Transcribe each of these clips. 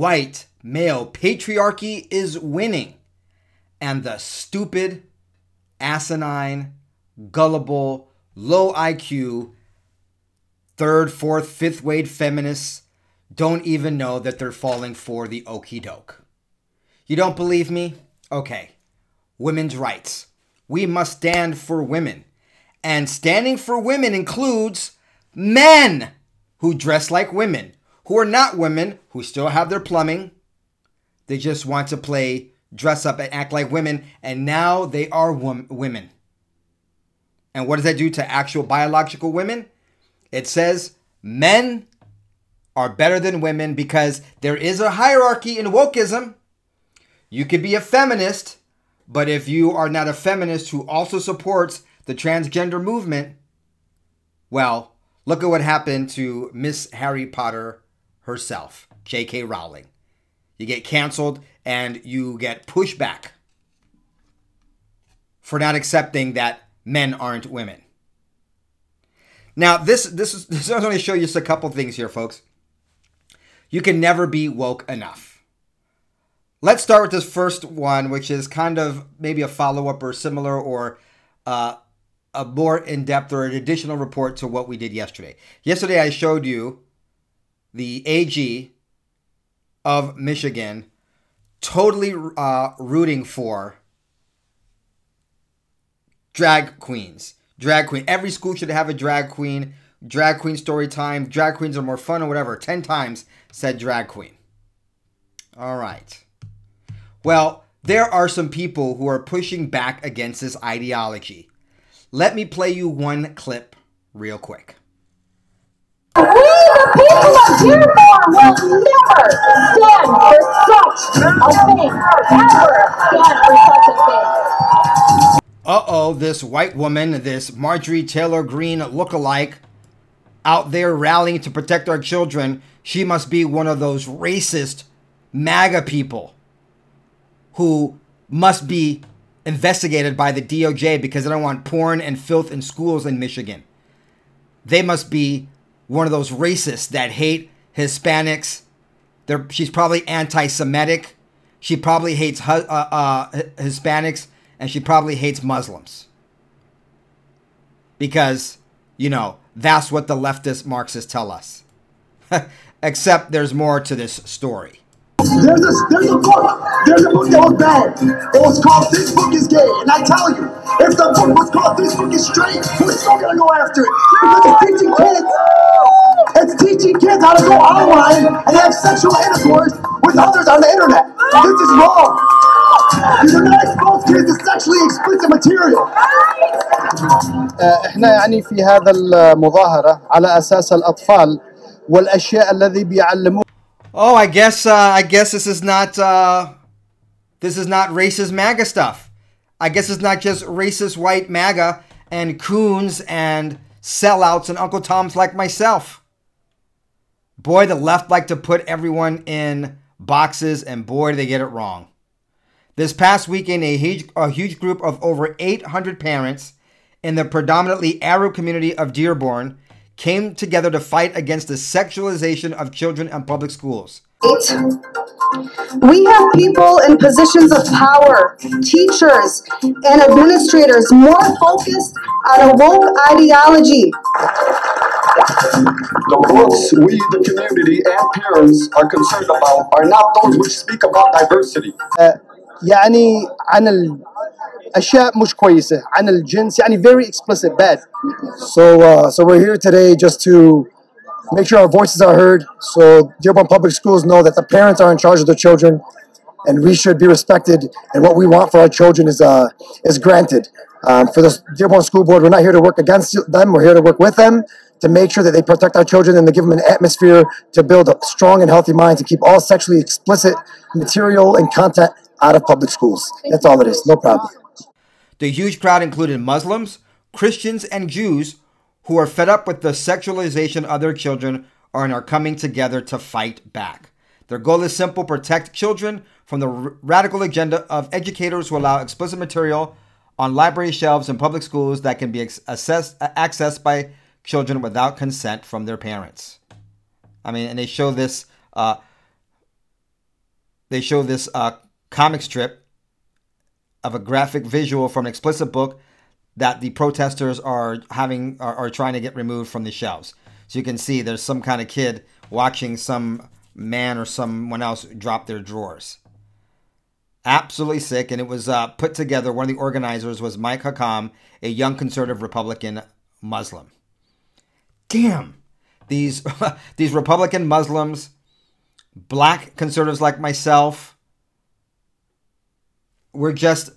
white male patriarchy is winning, and the stupid, asinine, gullible, low IQ, third, fourth, fifth wave feminists don't even know that they're falling for the okey doke. You don't believe me? Okay. Women's rights. We must stand for women. And standing for women includes men who dress like women, who are not women, who still have their plumbing. They just want to play dress up and act like women, and now they are wom- women. And what does that do to actual biological women? It says men are better than women because there is a hierarchy in wokeism. You could be a feminist, but if you are not a feminist who also supports the transgender movement, well, look at what happened to Miss Harry Potter herself, J.K. Rowling. You get canceled and you get pushed back for not accepting that men aren't women. Now, this this is this is going to show you just a couple things here, folks. You can never be woke enough. Let's start with this first one, which is kind of maybe a follow up or similar or uh, a more in depth or an additional report to what we did yesterday. Yesterday, I showed you the AG of Michigan totally uh, rooting for drag queens. Drag queen. Every school should have a drag queen. Drag queen story time. Drag queens are more fun or whatever. 10 times said drag queen. All right. Well, there are some people who are pushing back against this ideology. Let me play you one clip real quick. The people of Dearborn, will never stand for such a thing. Stand for such a thing. Uh oh, this white woman, this Marjorie Taylor Greene look-alike, out there rallying to protect our children, she must be one of those racist MAGA people who must be investigated by the DOJ because they don't want porn and filth in schools in Michigan. They must be one of those racists that hate Hispanics. They're, she's probably anti Semitic. She probably hates uh, uh, Hispanics and she probably hates Muslims. Because, you know, that's what the leftist Marxists tell us. Except there's more to this story. There's a, there's a book. There's a book that was banned. It was called This Book is Gay. And I tell you, if the book was called This Book is Straight, we're still going to go after it. Because it's teaching kids. It's teaching kids how to go online and have sexual intercourse with others on the internet. This is wrong. You do not expose kids to sexually explicit material. احنا يعني في هذا المظاهرة على أساس الأطفال والأشياء الذي بيعلموه Oh, I guess uh, I guess this is not uh, this is not racist MAGA stuff. I guess it's not just racist white MAGA and coons and sellouts and Uncle Toms like myself. Boy, the left like to put everyone in boxes, and boy, do they get it wrong. This past weekend, a huge, a huge group of over 800 parents in the predominantly Arab community of Dearborn came together to fight against the sexualization of children in public schools. We have people in positions of power, teachers and administrators more focused on a woke ideology. The books we, the community, and parents are concerned about are not those which speak about diversity. يعني عن الأشياء مش كويسة عن الجنس يعني very explicit bad So, uh, so we're here today just to make sure our voices are heard. So Dearborn Public Schools know that the parents are in charge of their children, and we should be respected. And what we want for our children is uh, is granted. Um, for the Dearborn School Board, we're not here to work against them. We're here to work with them to make sure that they protect our children and to give them an atmosphere to build a strong and healthy mind to keep all sexually explicit material and content out of public schools. That's all it is. No problem. The huge crowd included Muslims, Christians, and Jews who are fed up with the sexualization of their children and are coming together to fight back. Their goal is simple protect children from the r- radical agenda of educators who allow explicit material on library shelves in public schools that can be ex- assessed, accessed by children without consent from their parents. I mean, and they show this uh, they show this uh, comic strip of a graphic visual from an explicit book that the protesters are having are, are trying to get removed from the shelves. So you can see there's some kind of kid watching some man or someone else drop their drawers. Absolutely sick, and it was uh, put together. One of the organizers was Mike Hakam, a young conservative Republican Muslim. Damn, these these Republican Muslims, black conservatives like myself, we're just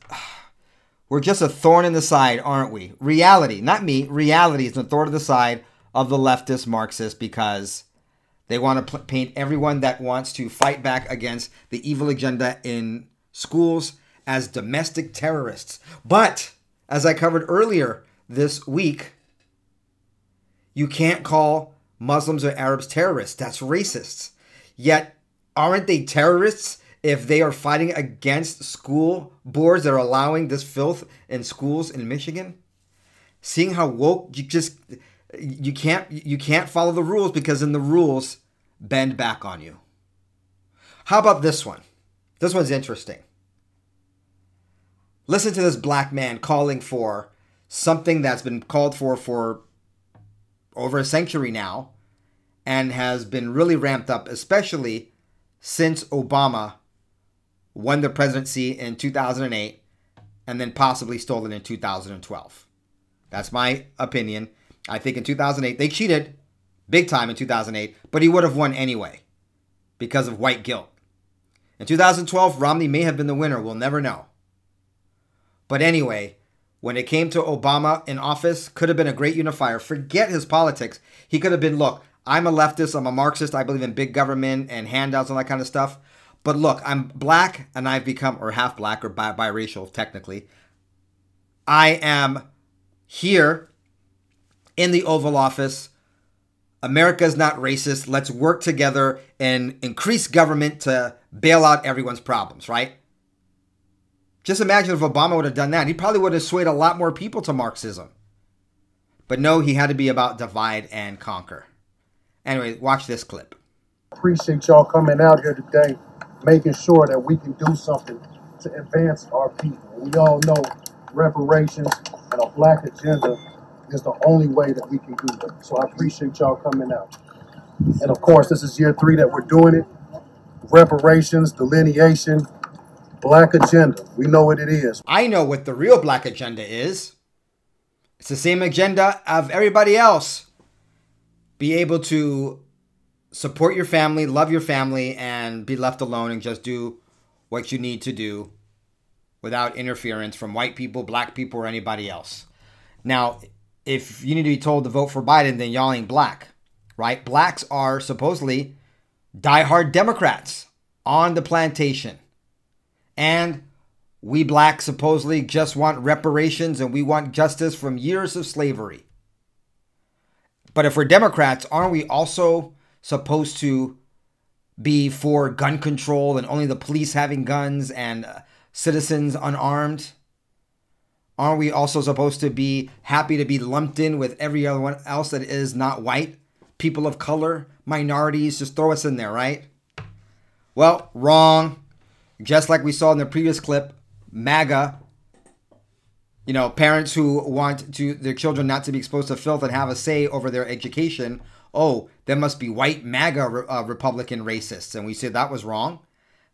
we're just a thorn in the side, aren't we? Reality, not me. Reality is a thorn in the side of the leftist Marxists because they want to paint everyone that wants to fight back against the evil agenda in schools as domestic terrorists. But as I covered earlier this week, you can't call Muslims or Arabs terrorists. That's racists. Yet, aren't they terrorists if they are fighting against school boards that are allowing this filth in schools in Michigan? Seeing how woke you just you can't you can't follow the rules because then the rules bend back on you. How about this one? This one's interesting. Listen to this black man calling for something that's been called for for over a century now and has been really ramped up, especially since Obama won the presidency in 2008 and then possibly stole it in 2012. That's my opinion. I think in 2008, they cheated big time in 2008, but he would have won anyway because of white guilt. In 2012, Romney may have been the winner. We'll never know. But anyway, when it came to Obama in office, could have been a great unifier. Forget his politics. He could have been, look, I'm a leftist, I'm a Marxist, I believe in big government and handouts and that kind of stuff. But look, I'm black and I've become, or half black or bi- biracial technically. I am here in the Oval Office. America is not racist. Let's work together and increase government to bail out everyone's problems, right? Just imagine if Obama would have done that. He probably would have swayed a lot more people to Marxism. But no, he had to be about divide and conquer. Anyway, watch this clip. Appreciate y'all coming out here today, making sure that we can do something to advance our people. We all know reparations and a black agenda is the only way that we can do that. So I appreciate y'all coming out. And of course, this is year three that we're doing it. Reparations, delineation, black agenda. We know what it is. I know what the real black agenda is. It's the same agenda of everybody else. Be able to support your family, love your family, and be left alone and just do what you need to do without interference from white people, black people, or anybody else. Now, if you need to be told to vote for Biden, then y'all ain't black, right? Blacks are supposedly diehard Democrats on the plantation. And we blacks supposedly just want reparations and we want justice from years of slavery. But if we're Democrats, aren't we also supposed to be for gun control and only the police having guns and uh, citizens unarmed? Aren't we also supposed to be happy to be lumped in with every other one else that is not white? People of color, minorities, just throw us in there, right? Well, wrong. Just like we saw in the previous clip, MAGA, you know, parents who want to their children not to be exposed to filth and have a say over their education. Oh, there must be white MAGA uh, Republican racists, and we said that was wrong.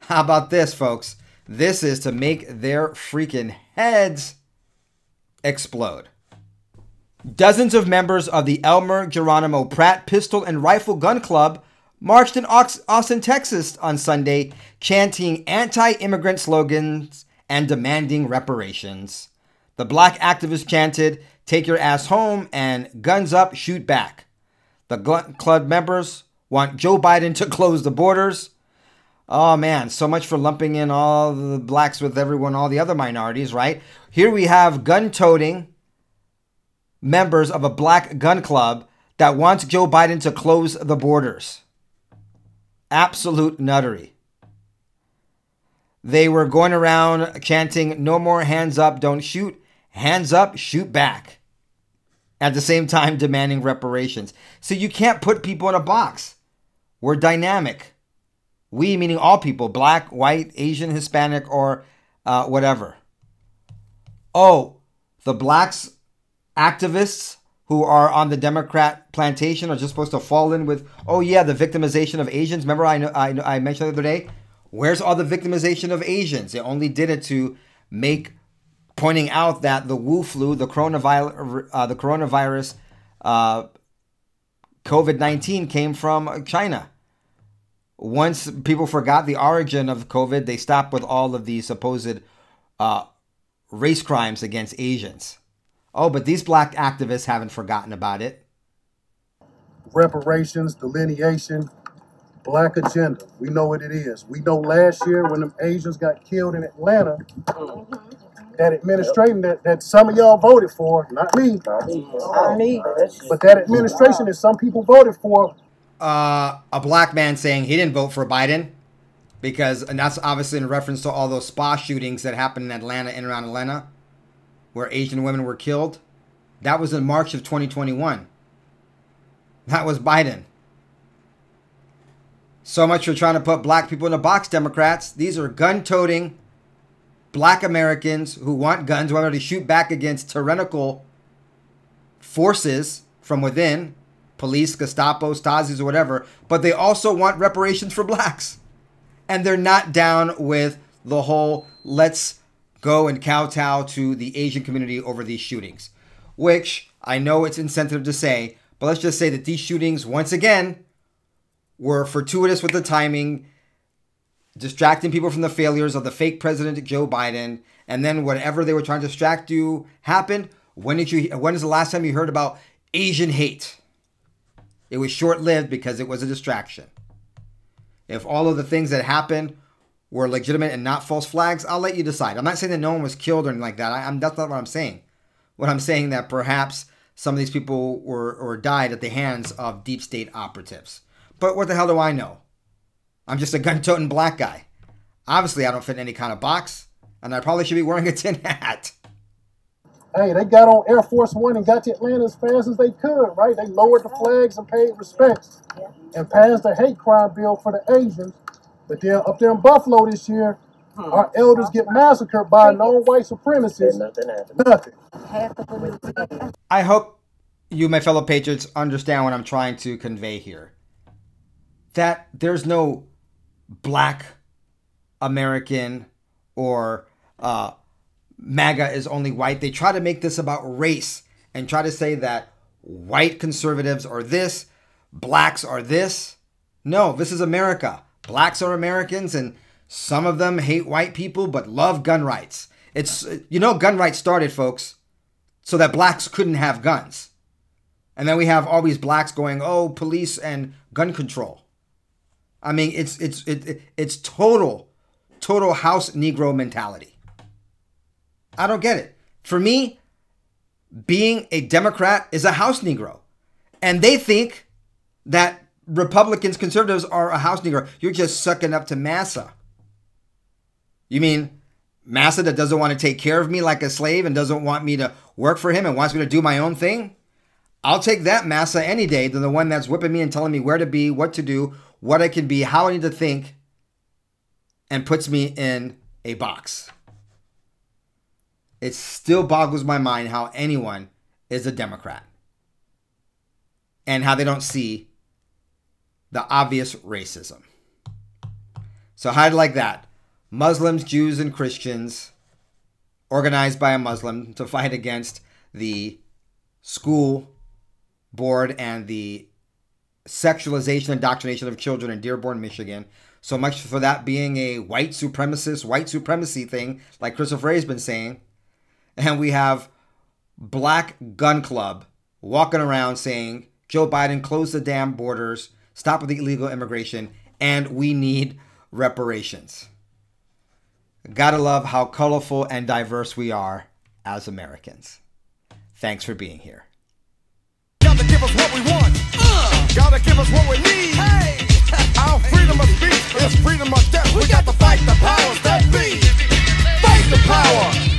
How about this, folks? This is to make their freaking heads explode. Dozens of members of the Elmer Geronimo Pratt Pistol and Rifle Gun Club marched in Austin, Texas on Sunday, chanting anti immigrant slogans and demanding reparations. The black activists chanted, Take your ass home and guns up, shoot back. The club members want Joe Biden to close the borders. Oh man, so much for lumping in all the blacks with everyone, all the other minorities, right? Here we have gun toting members of a black gun club that wants Joe Biden to close the borders. Absolute nuttery. They were going around chanting, No more hands up, don't shoot. Hands up, shoot back. At the same time, demanding reparations. So you can't put people in a box. We're dynamic. We meaning all people, black, white, Asian, Hispanic, or uh, whatever. Oh, the blacks activists who are on the Democrat plantation are just supposed to fall in with, oh yeah, the victimization of Asians. Remember, I know, I, know, I mentioned the other day. Where's all the victimization of Asians? They only did it to make pointing out that the Wu flu, the coronavirus, uh, the coronavirus, uh, COVID nineteen came from China. Once people forgot the origin of COVID, they stopped with all of these supposed uh, race crimes against Asians. Oh, but these black activists haven't forgotten about it. reparations, delineation, black agenda. We know what it is. We know last year when them Asians got killed in Atlanta, that administration that, that some of y'all voted for, not me, not me, but that administration that some people voted for, Uh, a black man saying he didn't vote for Biden because, and that's obviously in reference to all those spa shootings that happened in Atlanta and around Atlanta, where Asian women were killed. That was in March of 2021. That was Biden. So much for trying to put black people in a box, Democrats. These are gun toting black Americans who want guns, who whether to shoot back against tyrannical forces from within police, Gestapo, Stasi's, or whatever, but they also want reparations for blacks. And they're not down with the whole let's go and kowtow to the Asian community over these shootings, which I know it's insensitive to say, but let's just say that these shootings, once again, were fortuitous with the timing, distracting people from the failures of the fake president Joe Biden, and then whatever they were trying to distract you happened. When did you? When is the last time you heard about Asian hate? It was short-lived because it was a distraction. If all of the things that happened were legitimate and not false flags, I'll let you decide. I'm not saying that no one was killed or anything like that. I, am that's not what I'm saying. What I'm saying that perhaps some of these people were or died at the hands of deep state operatives. But what the hell do I know? I'm just a gun-toting black guy. Obviously, I don't fit in any kind of box, and I probably should be wearing a tin hat. hey, they got on Air Force One and got to Atlanta as fast as they could, right? They lowered the flags and paid respects and passed a hate crime bill for the Asians. But then up there in Buffalo this year, hmm. our elders get massacred by non-white supremacists. Nothing happened. Nothing. I hope you, my fellow patriots, understand what I'm trying to convey here. That there's no black American or uh, MAGA is only white. They try to make this about race and try to say that white conservatives are this, blacks are this. No, this is America. Blacks are Americans, and some of them hate white people but love gun rights. It's you know gun rights started, folks, so that blacks couldn't have guns. And then we have all these blacks going, "Oh, police and gun control." I mean, it's it's it, it- it's total total house negro mentality. I don't get it. For me, being a Democrat is a house negro. And they think that Republicans, conservatives are a house negro. You're just sucking up to Massa. You mean Massa that doesn't want to take care of me like a slave and doesn't want me to work for him and wants me to do my own thing? I'll take that Massa any day than the one that's whipping me and telling me where to be, what to do, what I can be, how I need to think, and puts me in a box. It still boggles my mind how anyone is a Democrat and how they don't see the obvious racism. So, hide like that. Muslims, Jews, and Christians organized by a Muslim to fight against the school board and the sexualization and indoctrination of children in Dearborn, Michigan. So much for that being a white supremacist, white supremacy thing, like Christopher Wray's been saying. And we have Black Gun Club walking around saying Joe Biden close the damn borders, stop with the illegal immigration, and we need reparations. Gotta love how colorful and diverse we are as Americans. Thanks for being here. Gotta give us what we want. Gotta give us what we need. Hey. Our freedom of speech is freedom of death. We got to fight the powers that be. Fight the power